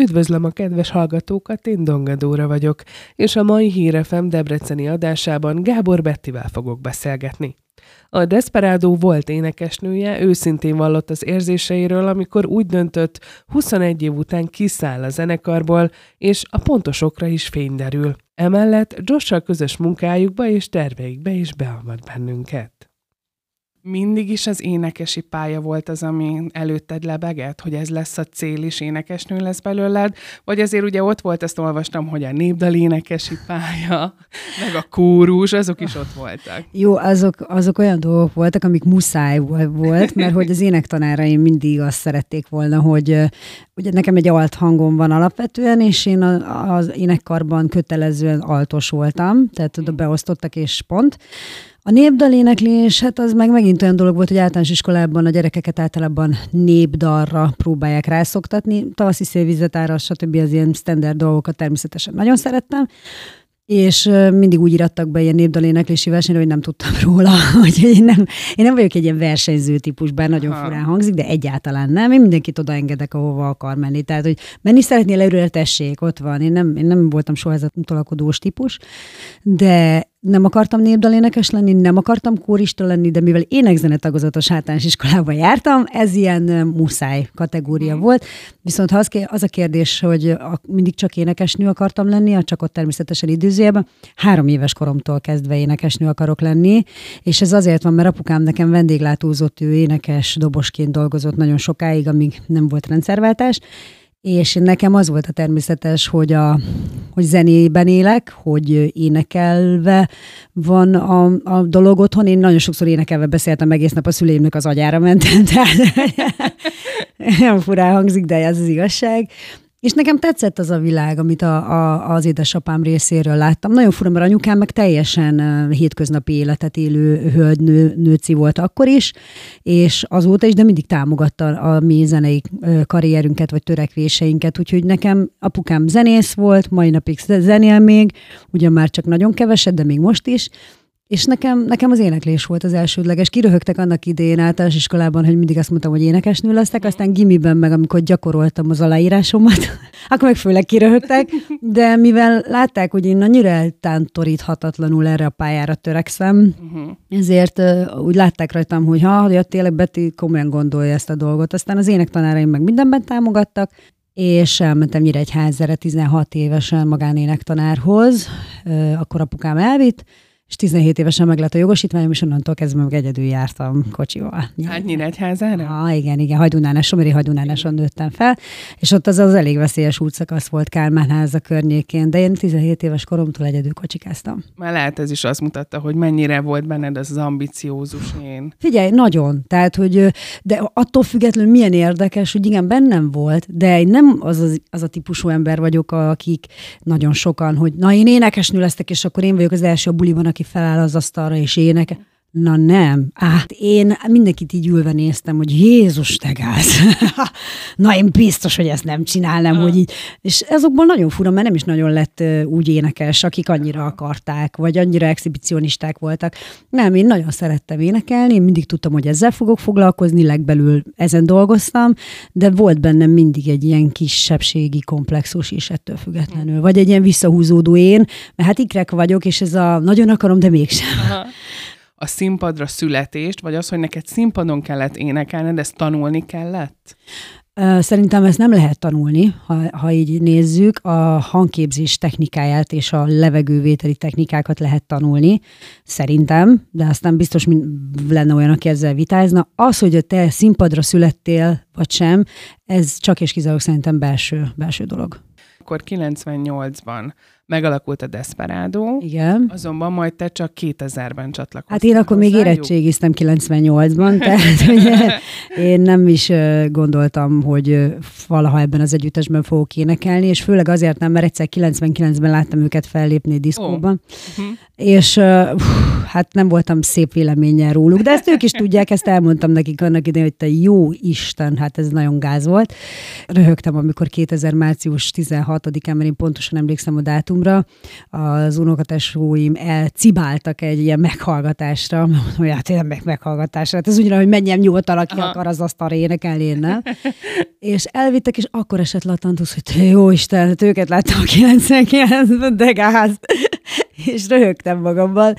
Üdvözlöm a kedves hallgatókat, én Dongadóra vagyok, és a mai Hírefem Debreceni adásában Gábor Bettivel fogok beszélgetni. A Desperado volt énekesnője, őszintén vallott az érzéseiről, amikor úgy döntött, 21 év után kiszáll a zenekarból, és a pontosokra is fény derül. Emellett Josh közös munkájukba és terveikbe is beavat bennünket mindig is az énekesi pálya volt az, ami előtted lebegett, hogy ez lesz a cél, és énekesnő lesz belőled, vagy azért ugye ott volt, ezt olvastam, hogy a népdal énekesi pálya, meg a kórus, azok is ott voltak. Jó, azok, azok olyan dolgok voltak, amik muszáj volt, mert hogy az énektanáraim mindig azt szerették volna, hogy ugye nekem egy alt hangom van alapvetően, és én az énekkarban kötelezően altos voltam, tehát oda beosztottak és pont. A népdaléneklés, hát az meg megint olyan dolog volt, hogy általános iskolában a gyerekeket általában népdalra próbálják rászoktatni. Tavaszi szélvizetára, stb. az ilyen standard dolgokat természetesen nagyon szerettem. És mindig úgy irattak be ilyen népdaléneklési versenyre, hogy nem tudtam róla, hogy én nem, én nem vagyok egy ilyen versenyző típus, bár nagyon Aha. furán hangzik, de egyáltalán nem. Én mindenkit odaengedek, ahova akar menni. Tehát, hogy menni szeretnél előre, tessék, ott van. Én nem, én nem voltam soha ez a tolakodós típus, de nem akartam népdalénekes lenni, nem akartam kórista lenni, de mivel énekzenetagozatos általános iskolában jártam, ez ilyen muszáj kategória mm. volt. Viszont ha az, az a kérdés, hogy a, mindig csak énekesnő akartam lenni, csak ott természetesen időzőjében, három éves koromtól kezdve énekesnő akarok lenni, és ez azért van, mert apukám nekem vendéglátózott, ő énekes dobosként dolgozott nagyon sokáig, amíg nem volt rendszerváltás, és nekem az volt a természetes, hogy, a, hogy zenében élek, hogy énekelve van a, a dolog otthon. Én nagyon sokszor énekelve beszéltem, egész nap a szüleimnek az agyára mentem, tehát nem furán hangzik, de ez az igazság. És nekem tetszett az a világ, amit a, a, az édesapám részéről láttam. Nagyon fura, mert anyukám meg teljesen hétköznapi életet élő hölgy nő, nőci volt akkor is, és azóta is, de mindig támogatta a mi zenei karrierünket, vagy törekvéseinket. Úgyhogy nekem apukám zenész volt, mai napig zenél még, ugyan már csak nagyon keveset, de még most is, és nekem, nekem az éneklés volt az elsődleges. Kiröhögtek annak idején általános iskolában, hogy mindig azt mondtam, hogy énekesnő leszek, aztán gimiben meg, amikor gyakoroltam az aláírásomat, akkor meg főleg kiröhögtek, de mivel látták, hogy én annyira eltántoríthatatlanul erre a pályára törekszem, uh-huh. ezért uh, úgy látták rajtam, hogy ha, hogy tényleg Betty komolyan gondolja ezt a dolgot. Aztán az énektanáraim meg mindenben támogattak, és elmentem Nyíregyházere 16 évesen magánénektanárhoz, uh, akkor apukám elvitt, és 17 évesen meg lett a jogosítványom, és onnantól kezdve meg egyedül jártam kocsival. Hát Nyíregyházára? Ah, igen, igen, Hajdunánás, Someri Hajdunánáson nőttem fel, és ott az az elég veszélyes útszakasz volt Kálmánháza környékén, de én 17 éves koromtól egyedül kocsikáztam. Már lehet ez is azt mutatta, hogy mennyire volt benned az, az ambiciózus én. Figyelj, nagyon. Tehát, hogy de attól függetlenül milyen érdekes, hogy igen, bennem volt, de én nem az, az, az a típusú ember vagyok, akik nagyon sokan, hogy na én énekesnő leszek, és akkor én vagyok az első a buliban, aki feláll az asztalra és énekel. Na nem. Hát én mindenkit így ülve néztem, hogy Jézus, te gáz. Na én biztos, hogy ezt nem csinálnám, hogy így. És ezokból nagyon fura, mert nem is nagyon lett úgy énekes, akik annyira akarták, vagy annyira exhibicionisták voltak. Nem, én nagyon szerettem énekelni, én mindig tudtam, hogy ezzel fogok foglalkozni, legbelül ezen dolgoztam, de volt bennem mindig egy ilyen kisebbségi komplexus is ettől függetlenül. Vagy egy ilyen visszahúzódó én, mert hát ikrek vagyok, és ez a nagyon akarom, de mégsem. Aha a színpadra születést, vagy az, hogy neked színpadon kellett énekelned, ezt tanulni kellett? Szerintem ezt nem lehet tanulni, ha, ha így nézzük. A hangképzés technikáját és a levegővételi technikákat lehet tanulni, szerintem, de aztán biztos lenne olyan, aki ezzel vitázna. Az, hogy te színpadra születtél, vagy sem, ez csak és kizárólag szerintem belső, belső dolog. Akkor 98-ban megalakult a Desperado. Igen. Azonban majd te csak 2000-ben csatlakoztál. Hát én akkor még érettségiztem 98-ban, tehát ugye, én nem is gondoltam, hogy valaha ebben az együttesben fogok énekelni, és főleg azért nem, mert egyszer 99-ben láttam őket fellépni diszkóban, oh. uh-huh. és uh, hát nem voltam szép véleménnyel róluk, de ezt ők is tudják, ezt elmondtam nekik annak idején, hogy te jó Isten, hát ez nagyon gáz volt. Röhögtem, amikor 2000 március 16-án, mert én pontosan emlékszem a dátum, dátumra az unokatesóim elcibáltak egy ilyen meghallgatásra, hogy hát én meg meghallgatásra. Hát ez ugyan, hogy menjen nyugodtan, aki Aha. akar, az azt arra énekelni, én nem. és elvittek, és akkor esett latantusz, hogy te jó Isten, hát őket láttam a 99-ben, de gáz. És röhögtem magammal,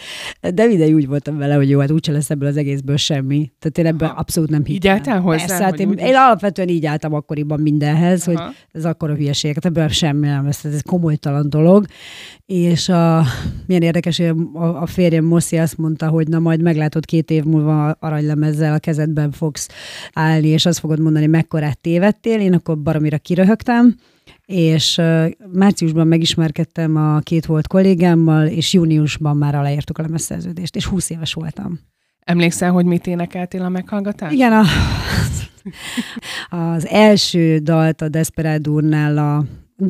de mindegy úgy voltam vele, hogy jó, hát úgyse lesz ebből az egészből semmi. Tehát én ebben abszolút nem hittem. Így álltál hozzá? Persze, hát én, én, alapvetően így álltam akkoriban mindenhez, Aha. hogy ez akkor a hülyeség, hát ebből semmi nem lesz, ez egy komolytalan dolog. És a, milyen érdekes, hogy a, a férjem Moszi azt mondta, hogy na majd meglátod két év múlva aranylemezzel a kezedben fogsz állni, és azt fogod mondani, mekkorát tévedtél. Én akkor baromira kiröhögtem, és márciusban megismerkedtem a két volt kollégámmal, és júniusban már aláírtuk a lemezszerződést, és 20 éves voltam. Emlékszel, hogy mit énekeltél a meghallgatás? Igen, a, az első dalt a Desperadurnál a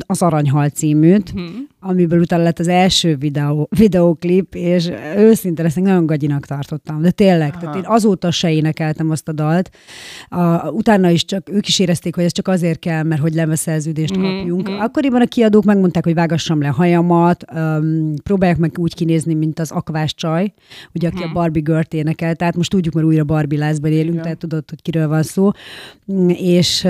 az Aranyhal címűt, hmm. Amiből utána lett az első videó, videóklip, és őszintén ezt nagyon gagyinak tartottam. De tényleg, Aha. tehát én azóta se énekeltem azt a dalt. A, utána is csak, ők is érezték, hogy ez csak azért kell, mert hogy lemezszerződést hmm. kapjunk. Hmm. Akkoriban a kiadók megmondták, hogy vágassam le hajamat, um, próbálják meg úgy kinézni, mint az akvás csaj, ugye, aki hmm. a Barbie Girl-t énekel, tehát most tudjuk, mert újra Barbie lázban élünk, Igen. tehát tudod, hogy kiről van szó. És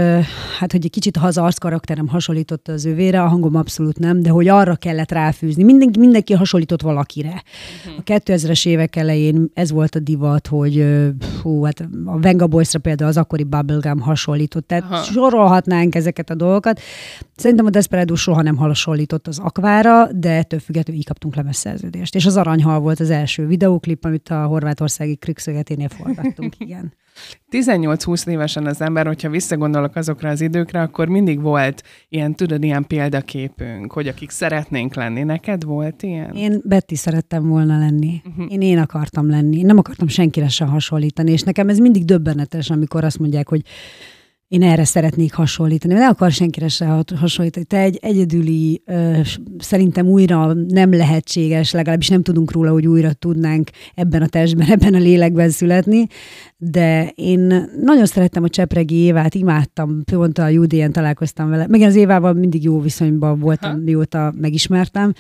hát, hogy egy kicsit ha az arc karakterem hasonlította az övére, a hangom abszolút nem, de hogy arra kellett ráfűzni. Mindenki, mindenki hasonlított valakire. Uh-huh. A 2000-es évek elején ez volt a divat, hogy hú, hát a Venga Boys-ra például az akkori Bubblegum hasonlított. Tehát Aha. sorolhatnánk ezeket a dolgokat. Szerintem a Desperado soha nem hasonlított az akvára, de ettől függetlenül így kaptunk lemezszerződést. És az Aranyhal volt az első videóklip, amit a horvátországi Krikszögeténél forgattunk, igen. 18-20 évesen az ember, hogyha visszagondolok azokra az időkre, akkor mindig volt ilyen, tudod, ilyen példaképünk, hogy akik szeretnénk lenni. Neked volt ilyen? Én Betty szerettem volna lenni. Uh-huh. Én én akartam lenni. Nem akartam senkire sem hasonlítani, és nekem ez mindig döbbenetes, amikor azt mondják, hogy én erre szeretnék hasonlítani. Ne akar senkire se hasonlítani. Te egy egyedüli, szerintem újra nem lehetséges, legalábbis nem tudunk róla, hogy újra tudnánk ebben a testben, ebben a lélekben születni, de én nagyon szerettem a Csepregi Évát, imádtam, pont a Judén találkoztam vele. Meg az Évával mindig jó viszonyban voltam, ha. mióta megismertem,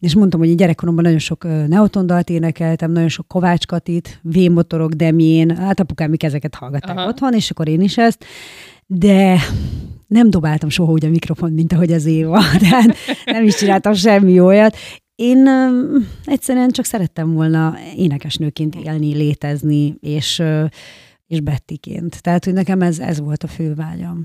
és mondtam, hogy gyerekkoromban nagyon sok neotondalt énekeltem, nagyon sok Kovács Katit, V-motorok, Demjén, hát apukám ezeket hallgatták Aha. otthon, és akkor én is ezt de nem dobáltam soha úgy a mikrofon, mint ahogy az Éva, tehát nem is csináltam semmi olyat. Én um, egyszerűen csak szerettem volna énekesnőként élni, létezni, és, uh, és Bettiként. Tehát, hogy nekem ez, ez volt a fő vágyam.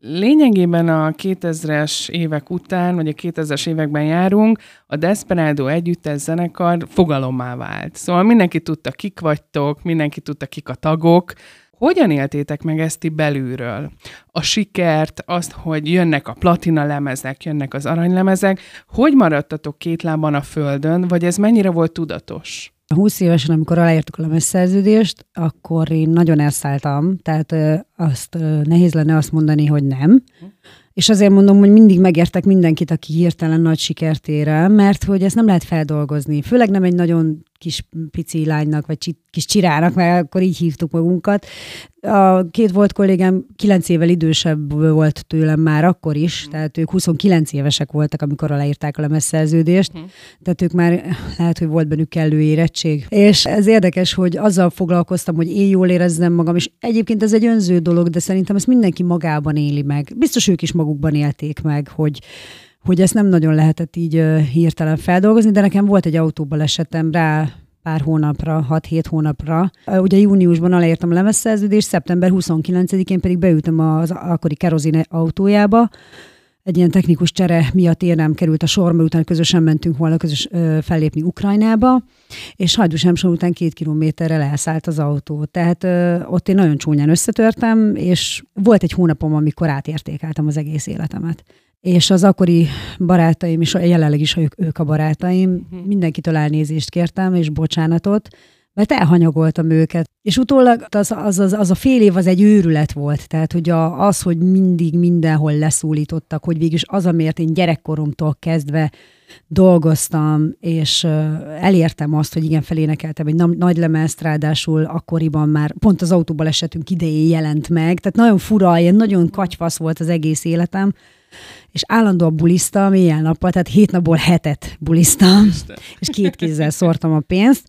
Lényegében a 2000-es évek után, vagy a 2000-es években járunk, a Desperado együttes zenekar fogalommá vált. Szóval mindenki tudta, kik vagytok, mindenki tudta, kik a tagok, hogyan éltétek meg ezt ti belülről? A sikert, azt, hogy jönnek a platina lemezek, jönnek az aranylemezek, hogy maradtatok két lábban a földön, vagy ez mennyire volt tudatos? 20 évesen, amikor aláírtuk a lemezszerződést, akkor én nagyon elszálltam, tehát azt nehéz lenne azt mondani, hogy nem. És azért mondom, hogy mindig megértek mindenkit, aki hirtelen nagy sikert ér el, mert hogy ezt nem lehet feldolgozni. Főleg nem egy nagyon kis pici lánynak, vagy kis csirának, mert akkor így hívtuk magunkat. A két volt kollégám kilenc évvel idősebb volt tőlem már akkor is, mm. tehát ők 29 évesek voltak, amikor aláírták a lemezszerződést, mm. tehát ők már lehet, hogy volt bennük kellő érettség. És ez érdekes, hogy azzal foglalkoztam, hogy én jól érezzem magam, és egyébként ez egy önző dolog, de szerintem ezt mindenki magában éli meg. Biztos ők is magukban élték meg, hogy hogy ezt nem nagyon lehetett így hirtelen feldolgozni, de nekem volt egy autóbalesetem rá pár hónapra, 6-7 hónapra. Ugye júniusban aláírtam a lemezszerződést, szeptember 29-én pedig beültem az akkori kerozin autójába, egy ilyen technikus csere miatt én nem került a sor, mert utána közösen mentünk volna közös ö, fellépni Ukrajnába, és Hajdúsemsor után két kilométerrel elszállt az autó. Tehát ö, ott én nagyon csúnyán összetörtem, és volt egy hónapom, amikor átértékeltem az egész életemet és az akkori barátaim, és jelenleg is ők, ők a barátaim, uh-huh. mindenkitől elnézést kértem, és bocsánatot, mert elhanyagoltam őket. És utólag az, az, az, az a fél év az egy őrület volt. Tehát, hogy a, az, hogy mindig mindenhol leszólítottak, hogy végülis az, amiért én gyerekkoromtól kezdve dolgoztam, és elértem azt, hogy igen, felénekeltem egy nagy lemezt, ráadásul akkoriban már pont az autóbal esetünk idején jelent meg, tehát nagyon fura, ilyen nagyon katyfasz volt az egész életem, és állandóan bulisztam ilyen nappal, tehát hét napból hetet bulisztam, és két kézzel szórtam a pénzt,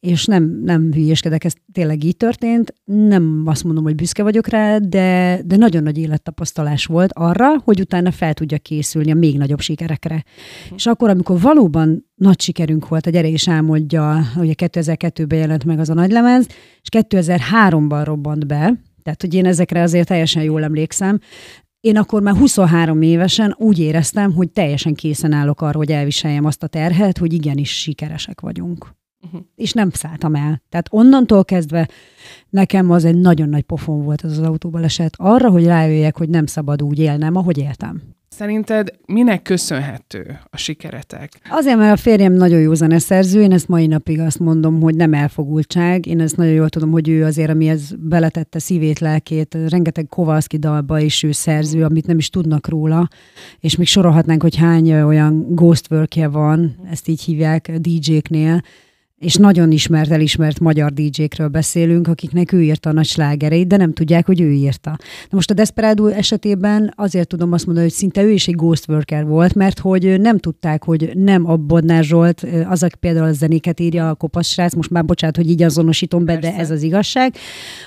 és nem, nem hülyéskedek, ez tényleg így történt. Nem azt mondom, hogy büszke vagyok rá, de, de nagyon nagy élettapasztalás volt arra, hogy utána fel tudja készülni a még nagyobb sikerekre. És akkor, amikor valóban nagy sikerünk volt, a Gyere és Álmodja, ugye 2002-ben jelent meg az a nagylemez, és 2003-ban robbant be, tehát, hogy én ezekre azért teljesen jól emlékszem, én akkor már 23 évesen úgy éreztem, hogy teljesen készen állok arra, hogy elviseljem azt a terhet, hogy igenis sikeresek vagyunk. Uh-huh. És nem szálltam el. Tehát onnantól kezdve nekem az egy nagyon nagy pofon volt az az autóbaleset arra, hogy rájöjjek, hogy nem szabad úgy élnem, ahogy éltem. Szerinted minek köszönhető a sikeretek? Azért, mert a férjem nagyon jó zeneszerző, én ezt mai napig azt mondom, hogy nem elfogultság. Én ezt nagyon jól tudom, hogy ő azért, amihez beletette szívét, lelkét, rengeteg Kovalszki dalba is ő szerző, amit nem is tudnak róla, és még sorolhatnánk, hogy hány olyan ghost workje van, ezt így hívják DJ-knél, és nagyon ismert, elismert magyar DJ-kről beszélünk, akiknek ő írta a nagy slágereit, de nem tudják, hogy ő írta. Na most a Desperado esetében azért tudom azt mondani, hogy szinte ő is egy ghost worker volt, mert hogy nem tudták, hogy nem a Bodnár Zsolt, az, aki például a zenéket írja a kopasz srác, most már bocsánat, hogy így azonosítom be, Persze. de ez az igazság,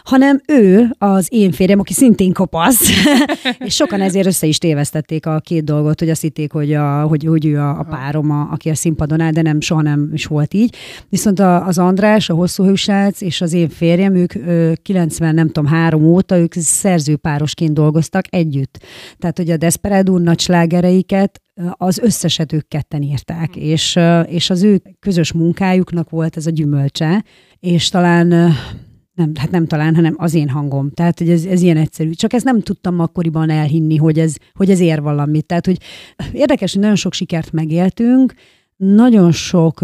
hanem ő az én férjem, aki szintén kopasz, és sokan ezért össze is tévesztették a két dolgot, hogy azt hitték, hogy, a, hogy, hogy ő a, a párom, a, aki a színpadon áll, de nem, soha nem is volt így. Viszont a, az András, a hosszú hősác és az én férjem, ők 90, nem tudom, három óta, ők szerzőpárosként dolgoztak együtt. Tehát, hogy a Desperado nagy slágereiket az összeset ők ketten írták, mm. és, és az ő közös munkájuknak volt ez a gyümölcse, és talán nem, hát nem talán, hanem az én hangom. Tehát, hogy ez, ez ilyen egyszerű. Csak ezt nem tudtam akkoriban elhinni, hogy ez, hogy ez ér valamit. Tehát, hogy érdekes, hogy nagyon sok sikert megéltünk, nagyon sok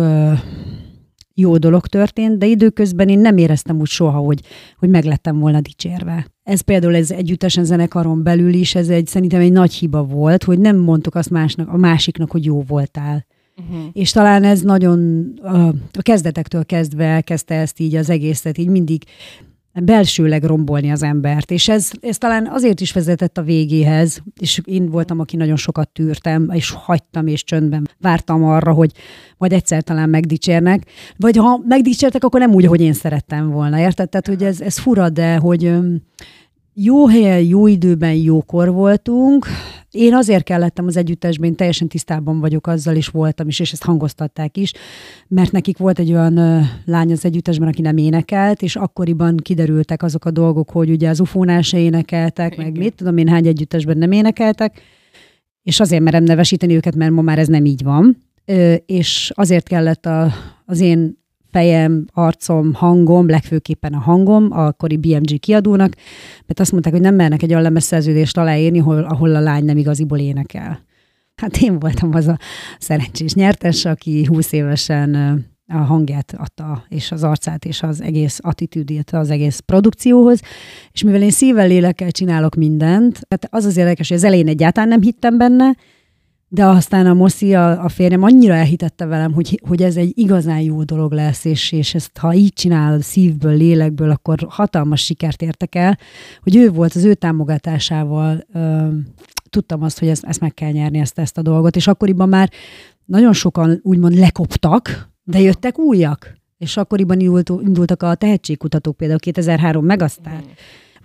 jó dolog történt, de időközben én nem éreztem úgy soha, hogy, hogy meglettem volna dicsérve. Ez például ez együttesen zenekaron belül is, ez egy, szerintem egy nagy hiba volt, hogy nem mondtuk azt másnak, a másiknak, hogy jó voltál. Uh-huh. És talán ez nagyon a, a kezdetektől kezdve elkezdte ezt így az egészet, így mindig belsőleg rombolni az embert. És ez, ez talán azért is vezetett a végéhez, és én voltam, aki nagyon sokat tűrtem, és hagytam, és csöndben vártam arra, hogy majd egyszer talán megdicsérnek. Vagy ha megdicsértek, akkor nem úgy, hogy én szerettem volna, érted? Tehát, hogy ez, ez fura, de hogy jó helyen, jó időben, jókor voltunk. Én azért kellettem az együttesben, én teljesen tisztában vagyok azzal, is voltam is, és ezt hangoztatták is, mert nekik volt egy olyan ö, lány az együttesben, aki nem énekelt, és akkoriban kiderültek azok a dolgok, hogy ugye az ufónál se énekeltek, meg mit tudom én, hány együttesben nem énekeltek, és azért merem nevesíteni őket, mert ma már ez nem így van. Ö, és azért kellett a, az én fejem, arcom, hangom, legfőképpen a hangom, a akkori BMG kiadónak, mert azt mondták, hogy nem mernek egy olyan szerződést aláírni, ahol, ahol a lány nem igaziból énekel. Hát én voltam az a szerencsés nyertes, aki 20 évesen a hangját adta, és az arcát, és az egész attitűdét az egész produkcióhoz, és mivel én szívvel, lélekkel csinálok mindent, tehát az az érdekes, hogy az elején egyáltalán nem hittem benne, de aztán a Moszi, a, a férjem annyira elhitette velem, hogy, hogy ez egy igazán jó dolog lesz, és, és ezt ha így csinál szívből, lélekből, akkor hatalmas sikert értek el, hogy ő volt az ő támogatásával, ö, tudtam azt, hogy ezt, ezt meg kell nyerni, ezt, ezt a dolgot, és akkoriban már nagyon sokan úgymond lekoptak, de jöttek újak. És akkoriban indult, indultak a tehetségkutatók, például 2003 Megasztár. Mm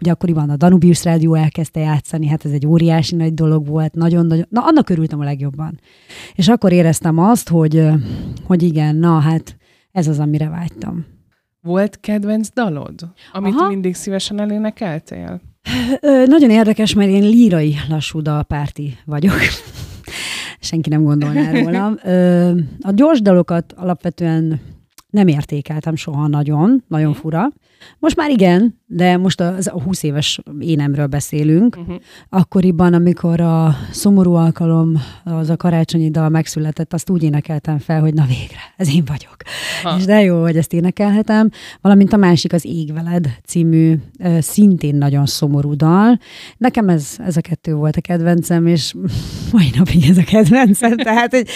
Ugye akkoriban a Danubius Rádió elkezdte játszani, hát ez egy óriási nagy dolog volt, nagyon-nagyon, na annak örültem a legjobban. És akkor éreztem azt, hogy, hogy igen, na hát ez az, amire vágytam. Volt kedvenc dalod, amit Aha. mindig szívesen elénekeltél? Ö, nagyon érdekes, mert én lírai lassú dalpárti vagyok. Senki nem gondolná rólam. Ö, a gyors dalokat alapvetően nem értékeltem soha nagyon, nagyon fura. Most már igen, de most az a 20 éves énemről beszélünk. Uh-huh. Akkoriban, amikor a szomorú alkalom, az a karácsonyi dal megszületett, azt úgy énekeltem fel, hogy na végre, ez én vagyok. Ha. És de jó, hogy ezt énekelhetem. Valamint a másik az Ég veled című, szintén nagyon szomorú dal. Nekem ez, ez a kettő volt a kedvencem, és mai napig ez a kedvencem. Tehát, hogy,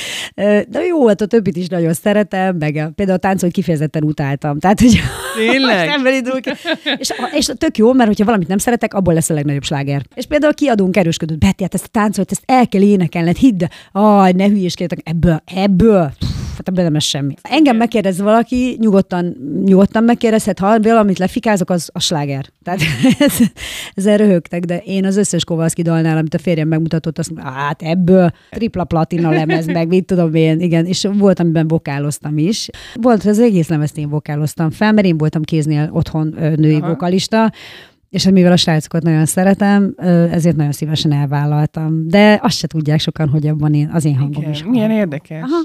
de jó volt, a többit is nagyon szeretem, meg például a hogy kifejezetten utáltam. Tehát, hogy Tényleg? most indulok ki. és, és tök jó, mert hogyha valamit nem szeretek, abból lesz a legnagyobb sláger. És például kiadunk erősködött, Betty, hát ezt a táncolt, ezt el kell énekelned, hidd, aj, ne hülyéskedjetek, ebből, ebből, pff, hát ebből nem lesz semmi. Engem megkérdez valaki, nyugodtan, nyugodtan megkérdezhet, ha valamit lefikázok, az a sláger. Tehát ez, ezzel röhögtek, de én az összes Kovalszki dalnál, amit a férjem megmutatott, azt mondom, hát ebből tripla platina lemez, meg mit tudom én, igen, és volt, amiben vokáloztam is. Volt, az egész lemezt én vokáloztam fel, mert én voltam kéznél otthon női Aha. vokalista, és hát mivel a srácokat nagyon szeretem, ezért nagyon szívesen elvállaltam. De azt se tudják sokan, hogy abban én, az én hangom Igen. is. Milyen érdekes. Aha.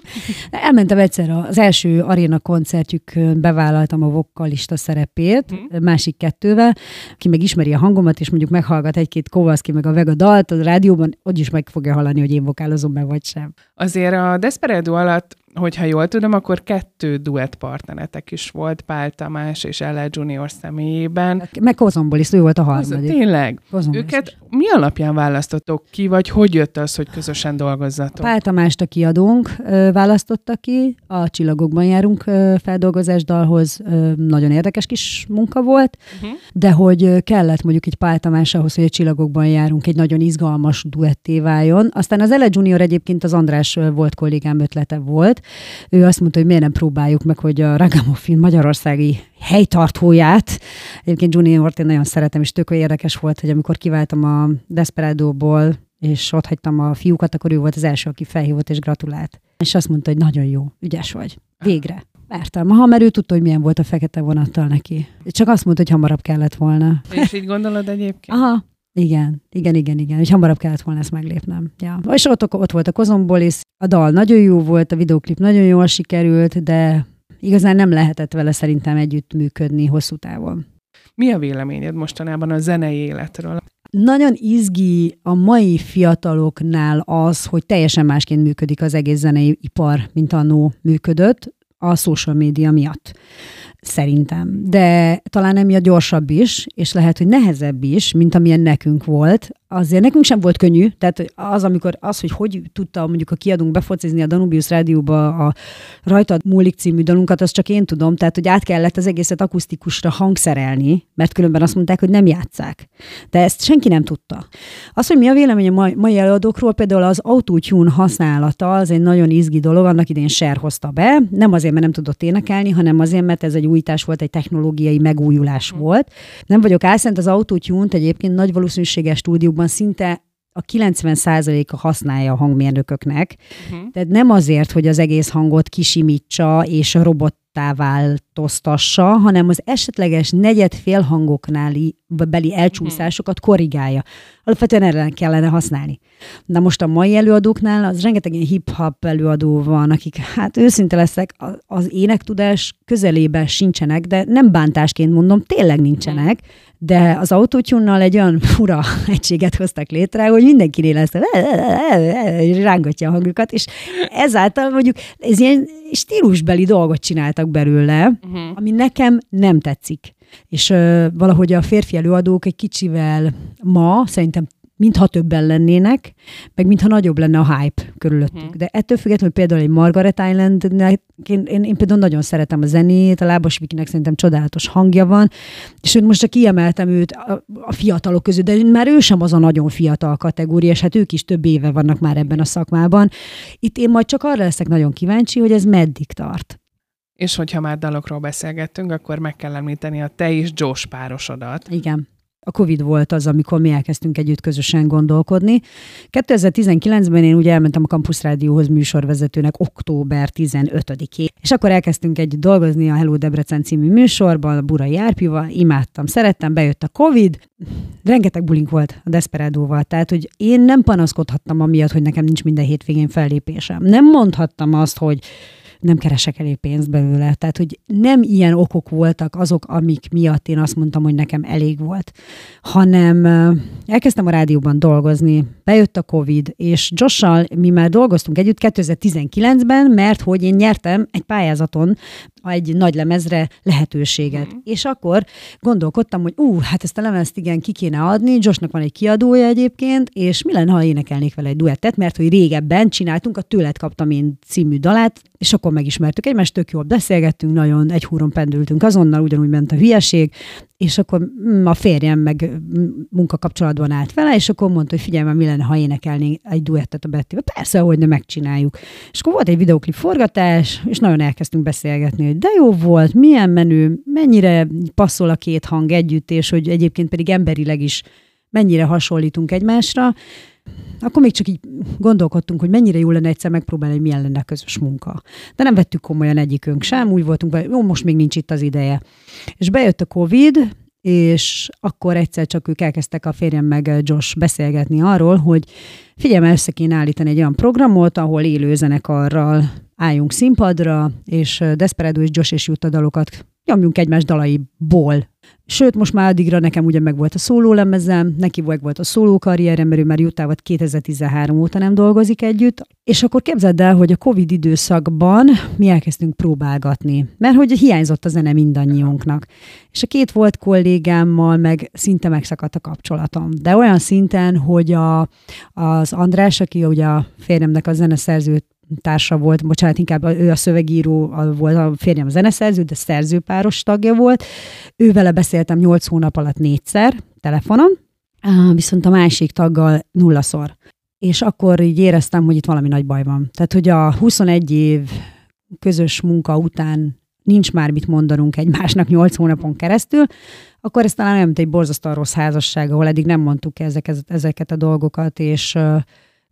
Elmentem egyszer az első aréna koncertjükön, bevállaltam a vokalista szerepét, Hm. másik kettővel, ki meg ismeri a hangomat, és mondjuk meghallgat egy-két Kovalszki meg a Vega dalt a rádióban, ott is meg fogja hallani, hogy én vokálozom be, vagy sem. Azért a Desperado alatt, hogyha jól tudom, akkor kettő duett partneretek is volt Pál Tamás és Ella Junior személyében. Meg Kozomból is, ő volt a Az, harmadik. tényleg? Kozombolis Őket is. Mi alapján választottok ki, vagy hogy jött az, hogy közösen dolgozzatok? Pál Tamást a kiadónk választotta ki, a Csillagokban járunk feldolgozás dalhoz, nagyon érdekes kis munka volt, Uh-huh. de hogy kellett mondjuk egy Pál Tamás ahhoz, hogy a Csillagokban járunk, egy nagyon izgalmas duetté váljon. Aztán az Ele Junior egyébként az András volt kollégám ötlete volt. Ő azt mondta, hogy miért nem próbáljuk meg, hogy a Ragamuffin magyarországi helytartóját, egyébként Junior-t én nagyon szeretem, és tök érdekes volt, hogy amikor kiváltam a Desperadóból, és ott hagytam a fiúkat, akkor ő volt az első, aki felhívott és gratulált. És azt mondta, hogy nagyon jó, ügyes vagy. Végre. Vártam. Ha, mert ő tudta, hogy milyen volt a fekete vonattal neki. Csak azt mondta, hogy hamarabb kellett volna. És így gondolod egyébként? Aha, igen, igen, igen, igen. És hamarabb kellett volna ezt meglépnem. Ja. És ott, ott volt a Kozombolis, a dal nagyon jó volt, a videoklip nagyon jól sikerült, de igazán nem lehetett vele szerintem együtt működni hosszú távon. Mi a véleményed mostanában a zenei életről? Nagyon izgi a mai fiataloknál az, hogy teljesen másként működik az egész zenei ipar, mint annó működött a social média miatt. Szerintem. De talán emiatt gyorsabb is, és lehet, hogy nehezebb is, mint amilyen nekünk volt. Azért nekünk sem volt könnyű, tehát az, amikor az, hogy hogy tudta mondjuk a kiadunk befocizni a Danubius Rádióba a Rajtad múlik című dalunkat, azt csak én tudom, tehát hogy át kellett az egészet akusztikusra hangszerelni, mert különben azt mondták, hogy nem játszák. De ezt senki nem tudta. Az, hogy mi a vélemény a mai, mai előadókról, például az autotune használata, az egy nagyon izgi dolog, annak idén Ser hozta be, nem azért, mert nem tudott énekelni, hanem azért, mert ez egy újítás volt, egy technológiai megújulás volt. Nem vagyok álszent, az autotune-t egyébként nagy valószínűséggel stúdióban szinte a 90%-a használja a hangmérnököknek. Uh-huh. Tehát nem azért, hogy az egész hangot kisimítsa és a robottá változtassa, hanem az esetleges negyed félhangoknál beli elcsúszásokat korrigálja. Alapvetően erre kellene használni. Na most a mai előadóknál az rengeteg ilyen hip-hop előadó van, akik hát őszinte leszek, az énektudás közelében sincsenek, de nem bántásként mondom, tényleg nincsenek, de az autotune egy olyan fura egységet hoztak létre, hogy mindenkinél ezt rángatja a hangjukat, és ezáltal mondjuk ez ilyen stílusbeli dolgot csináltak belőle, Uh-huh. ami nekem nem tetszik. És ö, valahogy a férfi előadók egy kicsivel ma szerintem mintha többen lennének, meg mintha nagyobb lenne a hype körülöttük. Mhm. De ettől függetlenül például egy Margaret Island, én, én, én például nagyon szeretem a zenét, a Lábas Vikinek szerintem csodálatos hangja van, és most csak kiemeltem őt a, a fiatalok közül, de már ő sem az a nagyon fiatal kategória, és hát ők is több éve vannak már ebben a szakmában. Itt én majd csak arra leszek nagyon kíváncsi, hogy ez meddig tart. És hogyha már dalokról beszélgettünk, akkor meg kell említeni a te és Josh párosodat. Igen. A Covid volt az, amikor mi elkezdtünk együtt közösen gondolkodni. 2019-ben én ugye elmentem a Campus Rádióhoz műsorvezetőnek október 15-én, és akkor elkezdtünk egy dolgozni a Hello Debrecen című műsorban, a Burai Árpival, imádtam, szerettem, bejött a Covid, rengeteg bulink volt a Desperadóval, tehát hogy én nem panaszkodhattam amiatt, hogy nekem nincs minden hétvégén fellépésem. Nem mondhattam azt, hogy nem keresek elég pénzt belőle. Tehát, hogy nem ilyen okok voltak azok, amik miatt én azt mondtam, hogy nekem elég volt, hanem elkezdtem a rádióban dolgozni, bejött a Covid, és Jossal mi már dolgoztunk együtt 2019-ben, mert hogy én nyertem egy pályázaton egy nagy lemezre lehetőséget. Mhm. És akkor gondolkodtam, hogy ú, hát ezt a lemezt igen ki kéne adni, Joshnak van egy kiadója egyébként, és mi lenne, ha énekelnék vele egy duettet, mert hogy régebben csináltunk, a Tőled kaptam én című dalát, és akkor akkor megismertük egymást, tök jól beszélgettünk, nagyon egy húron pendültünk azonnal, ugyanúgy ment a hülyeség, és akkor mm, a férjem meg mm, munkakapcsolatban állt vele, és akkor mondta, hogy figyelj, mi lenne, ha énekelnénk egy duettet a Bettivel. Persze, hogy ne megcsináljuk. És akkor volt egy videoklip forgatás, és nagyon elkezdtünk beszélgetni, hogy de jó volt, milyen menő, mennyire passzol a két hang együtt, és hogy egyébként pedig emberileg is mennyire hasonlítunk egymásra, akkor még csak így gondolkodtunk, hogy mennyire jó lenne egyszer megpróbálni, hogy milyen lenne a közös munka. De nem vettük komolyan egyikünk sem, úgy voltunk, hogy jó, most még nincs itt az ideje. És bejött a Covid, és akkor egyszer csak ők elkezdtek a férjem meg Josh beszélgetni arról, hogy figyelme össze kéne állítani egy olyan programot, ahol élő zenekarral álljunk színpadra, és Desperado és Josh és Jutta dalokat nyomjunk egymás dalaiból Sőt, most már addigra nekem ugye meg volt a szólólemezem, neki volt, volt a szóló karrierem, mert ő már Jutával 2013 óta nem dolgozik együtt, és akkor képzeld el, hogy a Covid időszakban mi elkezdtünk próbálgatni, mert hogy hiányzott a zene mindannyiunknak. És a két volt kollégámmal meg szinte megszakadt a kapcsolatom. De olyan szinten, hogy a, az András, aki ugye a férjemnek a zeneszerzőt társa volt, bocsánat, inkább ő a szövegíró volt, a férjem a zeneszerző, de szerzőpáros tagja volt. Ővele beszéltem 8 hónap alatt négyszer telefonon, viszont a másik taggal nullaszor. És akkor így éreztem, hogy itt valami nagy baj van. Tehát, hogy a 21 év közös munka után nincs már mit mondanunk egymásnak 8 hónapon keresztül, akkor ez talán mint egy borzasztóan rossz házasság, ahol eddig nem mondtuk ezeket, ezeket a dolgokat, és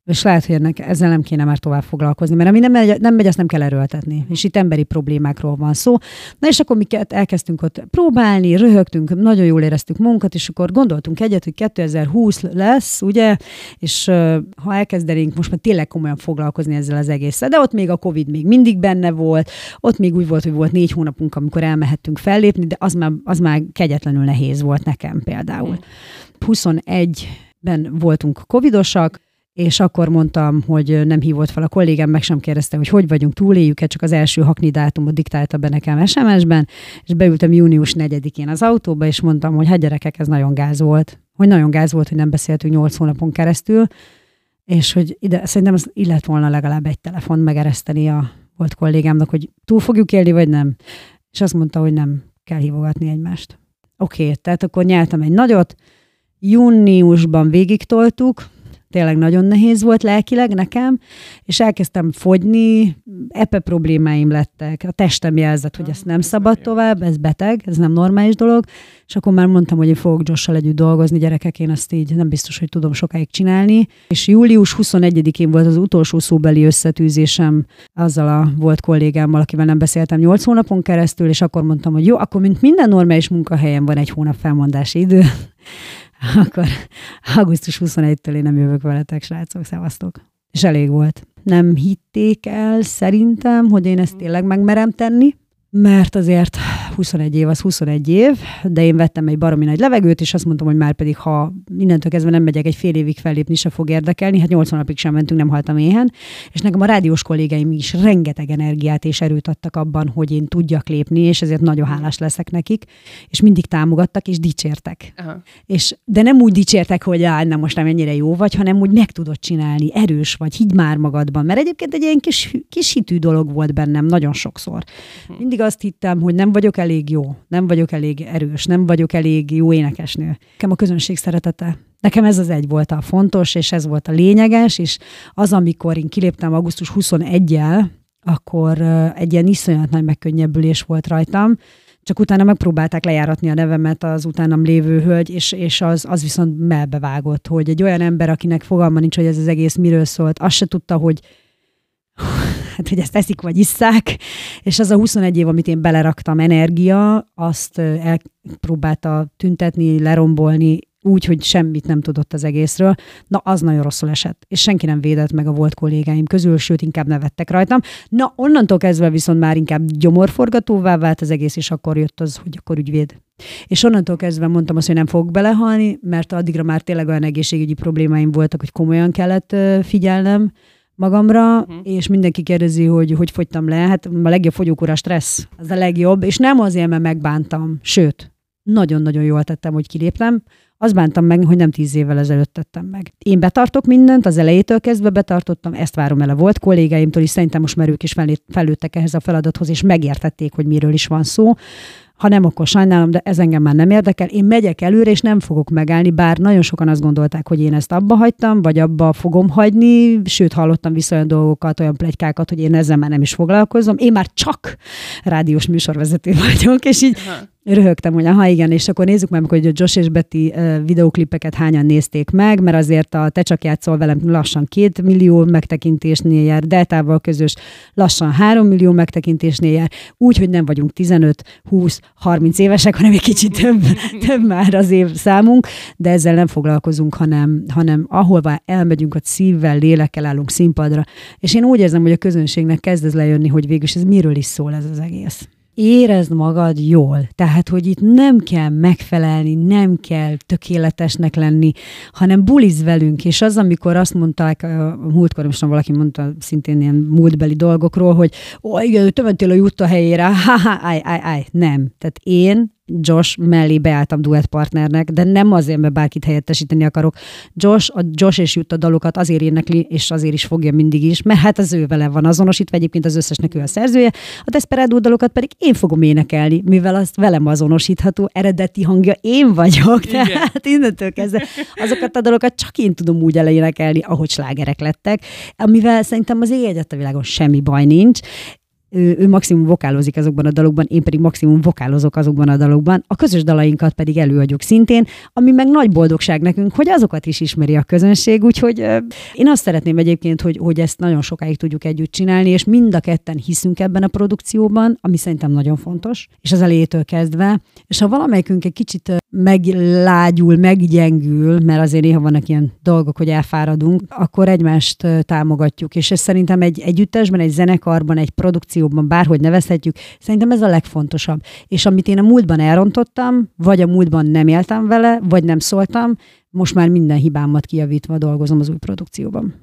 és lehet, hogy ennek, ezzel nem kéne már tovább foglalkozni, mert ami nem megy, nem megy, azt nem kell erőltetni. És itt emberi problémákról van szó. Na és akkor mi elkezdtünk ott próbálni, röhögtünk, nagyon jól éreztük munkat, és akkor gondoltunk egyet, hogy 2020 lesz, ugye, és uh, ha elkezdenénk most már tényleg komolyan foglalkozni ezzel az egésszel, de ott még a Covid még mindig benne volt, ott még úgy volt, hogy volt négy hónapunk, amikor elmehettünk fellépni, de az már, az már kegyetlenül nehéz volt nekem például. 21-ben voltunk covidosak, és akkor mondtam, hogy nem hívott fel a kollégám, meg sem kérdezte, hogy hogy vagyunk, túléljük-e, csak az első hakni dátumot diktálta be nekem SMS-ben, és beültem június 4-én az autóba, és mondtam, hogy hát gyerekek, ez nagyon gáz volt. Hogy nagyon gáz volt, hogy nem beszéltünk 8 hónapon keresztül, és hogy ide, szerintem az illet volna legalább egy telefon megereszteni a volt kollégámnak, hogy túl fogjuk élni, vagy nem. És azt mondta, hogy nem kell hívogatni egymást. Oké, okay, tehát akkor nyeltem egy nagyot, júniusban végig toltuk, tényleg nagyon nehéz volt lelkileg nekem, és elkezdtem fogyni, epe problémáim lettek, a testem jelzett, hogy ezt nem szabad tovább, ez beteg, ez nem normális dolog, és akkor már mondtam, hogy én fogok Jossal együtt dolgozni, gyerekek, én azt így nem biztos, hogy tudom sokáig csinálni. És július 21-én volt az utolsó szóbeli összetűzésem azzal a volt kollégámmal, akivel nem beszéltem 8 hónapon keresztül, és akkor mondtam, hogy jó, akkor mint minden normális munkahelyen van egy hónap felmondási idő, akkor augusztus 21-től én nem jövök veletek, srácok, szevasztok. És elég volt. Nem hitték el szerintem, hogy én ezt tényleg megmerem tenni, mert azért 21 év az 21 év, de én vettem egy baromi nagy levegőt, és azt mondtam, hogy már pedig, ha innentől kezdve nem megyek egy fél évig fellépni, se fog érdekelni, hát 80 napig sem mentünk, nem haltam éhen, és nekem a rádiós kollégáim is rengeteg energiát és erőt adtak abban, hogy én tudjak lépni, és ezért nagyon hálás leszek nekik, és mindig támogattak és dicsértek. Aha. És, de nem úgy dicsértek, hogy áll, nem most nem ennyire jó vagy, hanem úgy meg tudod csinálni, erős vagy, higgy már magadban, mert egyébként egy ilyen kis, kis hitű dolog volt bennem nagyon sokszor. Hm. Mindig azt hittem, hogy nem vagyok elég jó, nem vagyok elég erős, nem vagyok elég jó énekesnő. Nekem a közönség szeretete. Nekem ez az egy volt a fontos, és ez volt a lényeges, és az, amikor én kiléptem augusztus 21-jel, akkor egy ilyen iszonyat nagy megkönnyebbülés volt rajtam, csak utána megpróbálták lejáratni a nevemet az utánam lévő hölgy, és, és az, az viszont melbevágott, hogy egy olyan ember, akinek fogalma nincs, hogy ez az egész miről szólt, azt se tudta, hogy hát, hogy ezt eszik vagy isszák, és az a 21 év, amit én beleraktam energia, azt elpróbálta tüntetni, lerombolni, úgy, hogy semmit nem tudott az egészről, na az nagyon rosszul esett. És senki nem védett meg a volt kollégáim közül, sőt, inkább nevettek rajtam. Na, onnantól kezdve viszont már inkább gyomorforgatóvá vált az egész, és akkor jött az, hogy akkor ügyvéd. És onnantól kezdve mondtam azt, hogy nem fogok belehalni, mert addigra már tényleg olyan egészségügyi problémáim voltak, hogy komolyan kellett figyelnem, magamra, uh-huh. és mindenki kérdezi, hogy hogy fogytam le. Hát a legjobb fogyókúra stressz, az a legjobb, és nem azért, mert megbántam, sőt, nagyon-nagyon jól tettem, hogy kiléptem. Azt bántam meg, hogy nem tíz évvel ezelőtt tettem meg. Én betartok mindent, az elejétől kezdve betartottam, ezt várom el a volt kollégáimtól, és szerintem most már ők is felőttek ehhez a feladathoz, és megértették, hogy miről is van szó. Ha nem, akkor sajnálom, de ez engem már nem érdekel. Én megyek előre, és nem fogok megállni, bár nagyon sokan azt gondolták, hogy én ezt abba hagytam, vagy abba fogom hagyni, sőt, hallottam vissza olyan dolgokat, olyan plegykákat, hogy én ezzel már nem is foglalkozom. Én már csak rádiós műsorvezető vagyok, és így Aha röhögtem, hogy aha, igen, és akkor nézzük meg, hogy a Josh és Betty videóklipeket hányan nézték meg, mert azért a Te csak játszol velem lassan két millió megtekintésnél jár, Deltával közös lassan három millió megtekintésnél jár, úgy, hogy nem vagyunk 15, 20, 30 évesek, hanem egy kicsit több, több már az év számunk, de ezzel nem foglalkozunk, hanem, hanem ahová elmegyünk, a szívvel, lélekkel állunk színpadra, és én úgy érzem, hogy a közönségnek kezd ez lejönni, hogy végül ez miről is szól ez az egész érezd magad jól. Tehát, hogy itt nem kell megfelelni, nem kell tökéletesnek lenni, hanem buliz velünk. És az, amikor azt mondták, múltkor most valaki mondta szintén ilyen múltbeli dolgokról, hogy ó, igen, te mentél a jutta helyére, ha, ha, áj, áj, áj. Nem. Tehát én Josh mellé beálltam duett partnernek, de nem azért, mert bárkit helyettesíteni akarok. Josh, a Josh és Jutta dalokat azért énekli, és azért is fogja mindig is, mert hát az ő vele van azonosítva, egyébként az összesnek ő a szerzője. A Desperado dalokat pedig én fogom énekelni, mivel azt velem azonosítható eredeti hangja én vagyok. Igen. Tehát innentől kezdve azokat a dalokat csak én tudom úgy elénekelni, ahogy slágerek lettek, amivel szerintem az éj a világon semmi baj nincs, ő, ő maximum vokálozik azokban a dalokban, én pedig maximum vokálozok azokban a dalokban, a közös dalainkat pedig előadjuk szintén, ami meg nagy boldogság nekünk, hogy azokat is ismeri a közönség, úgyhogy én azt szeretném egyébként, hogy, hogy ezt nagyon sokáig tudjuk együtt csinálni, és mind a ketten hiszünk ebben a produkcióban, ami szerintem nagyon fontos, és az elejétől kezdve, és ha valamelyikünk egy kicsit meglágyul, meggyengül, mert azért néha vannak ilyen dolgok, hogy elfáradunk, akkor egymást támogatjuk, és ez szerintem egy együttesben, egy zenekarban, egy produkció reflexióban, bárhogy nevezhetjük, szerintem ez a legfontosabb. És amit én a múltban elrontottam, vagy a múltban nem éltem vele, vagy nem szóltam, most már minden hibámat kijavítva dolgozom az új produkcióban.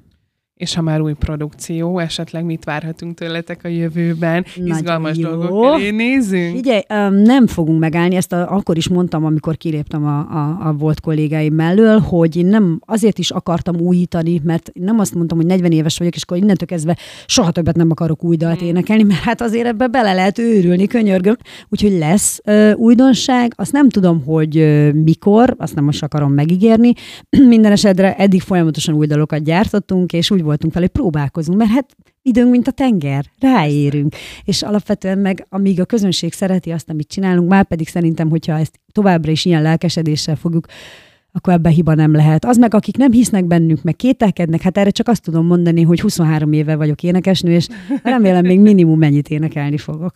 És ha már új produkció, esetleg mit várhatunk tőletek a jövőben? Nagyon Izgalmas jó. dolgok elé nézünk? Figyelj, nem fogunk megállni, ezt a, akkor is mondtam, amikor kiléptem a, a, a volt kollégáim mellől, hogy én nem azért is akartam újítani, mert nem azt mondtam, hogy 40 éves vagyok, és akkor innentől kezdve soha többet nem akarok új dalt mm. énekelni, mert hát azért ebbe bele lehet őrülni, könyörgöm. Úgyhogy lesz ö, újdonság, azt nem tudom, hogy ö, mikor, azt nem most akarom megígérni. Minden esetre eddig folyamatosan új dalokat gyártottunk, és úgy voltunk vele, hogy próbálkozunk, mert hát időnk, mint a tenger, ráérünk. És alapvetően meg, amíg a közönség szereti azt, amit csinálunk, már pedig szerintem, hogyha ezt továbbra is ilyen lelkesedéssel fogjuk akkor ebben hiba nem lehet. Az meg, akik nem hisznek bennünk, meg kételkednek, hát erre csak azt tudom mondani, hogy 23 éve vagyok énekesnő, és remélem még minimum mennyit énekelni fogok.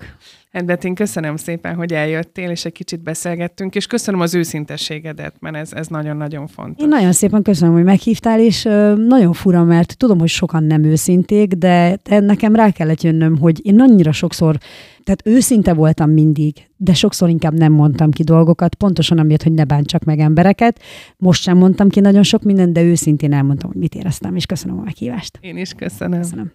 Én köszönöm szépen, hogy eljöttél, és egy kicsit beszélgettünk, és köszönöm az őszintességedet, mert ez, ez nagyon-nagyon fontos. Én nagyon szépen köszönöm, hogy meghívtál, és nagyon fura, mert tudom, hogy sokan nem őszinték, de nekem rá kellett jönnöm, hogy én annyira sokszor, tehát őszinte voltam mindig, de sokszor inkább nem mondtam ki dolgokat, pontosan amiatt, hogy ne bántsak meg embereket. Most sem mondtam ki nagyon sok mindent, de őszintén elmondtam, hogy mit éreztem, és köszönöm a meghívást. Én is köszönöm. köszönöm.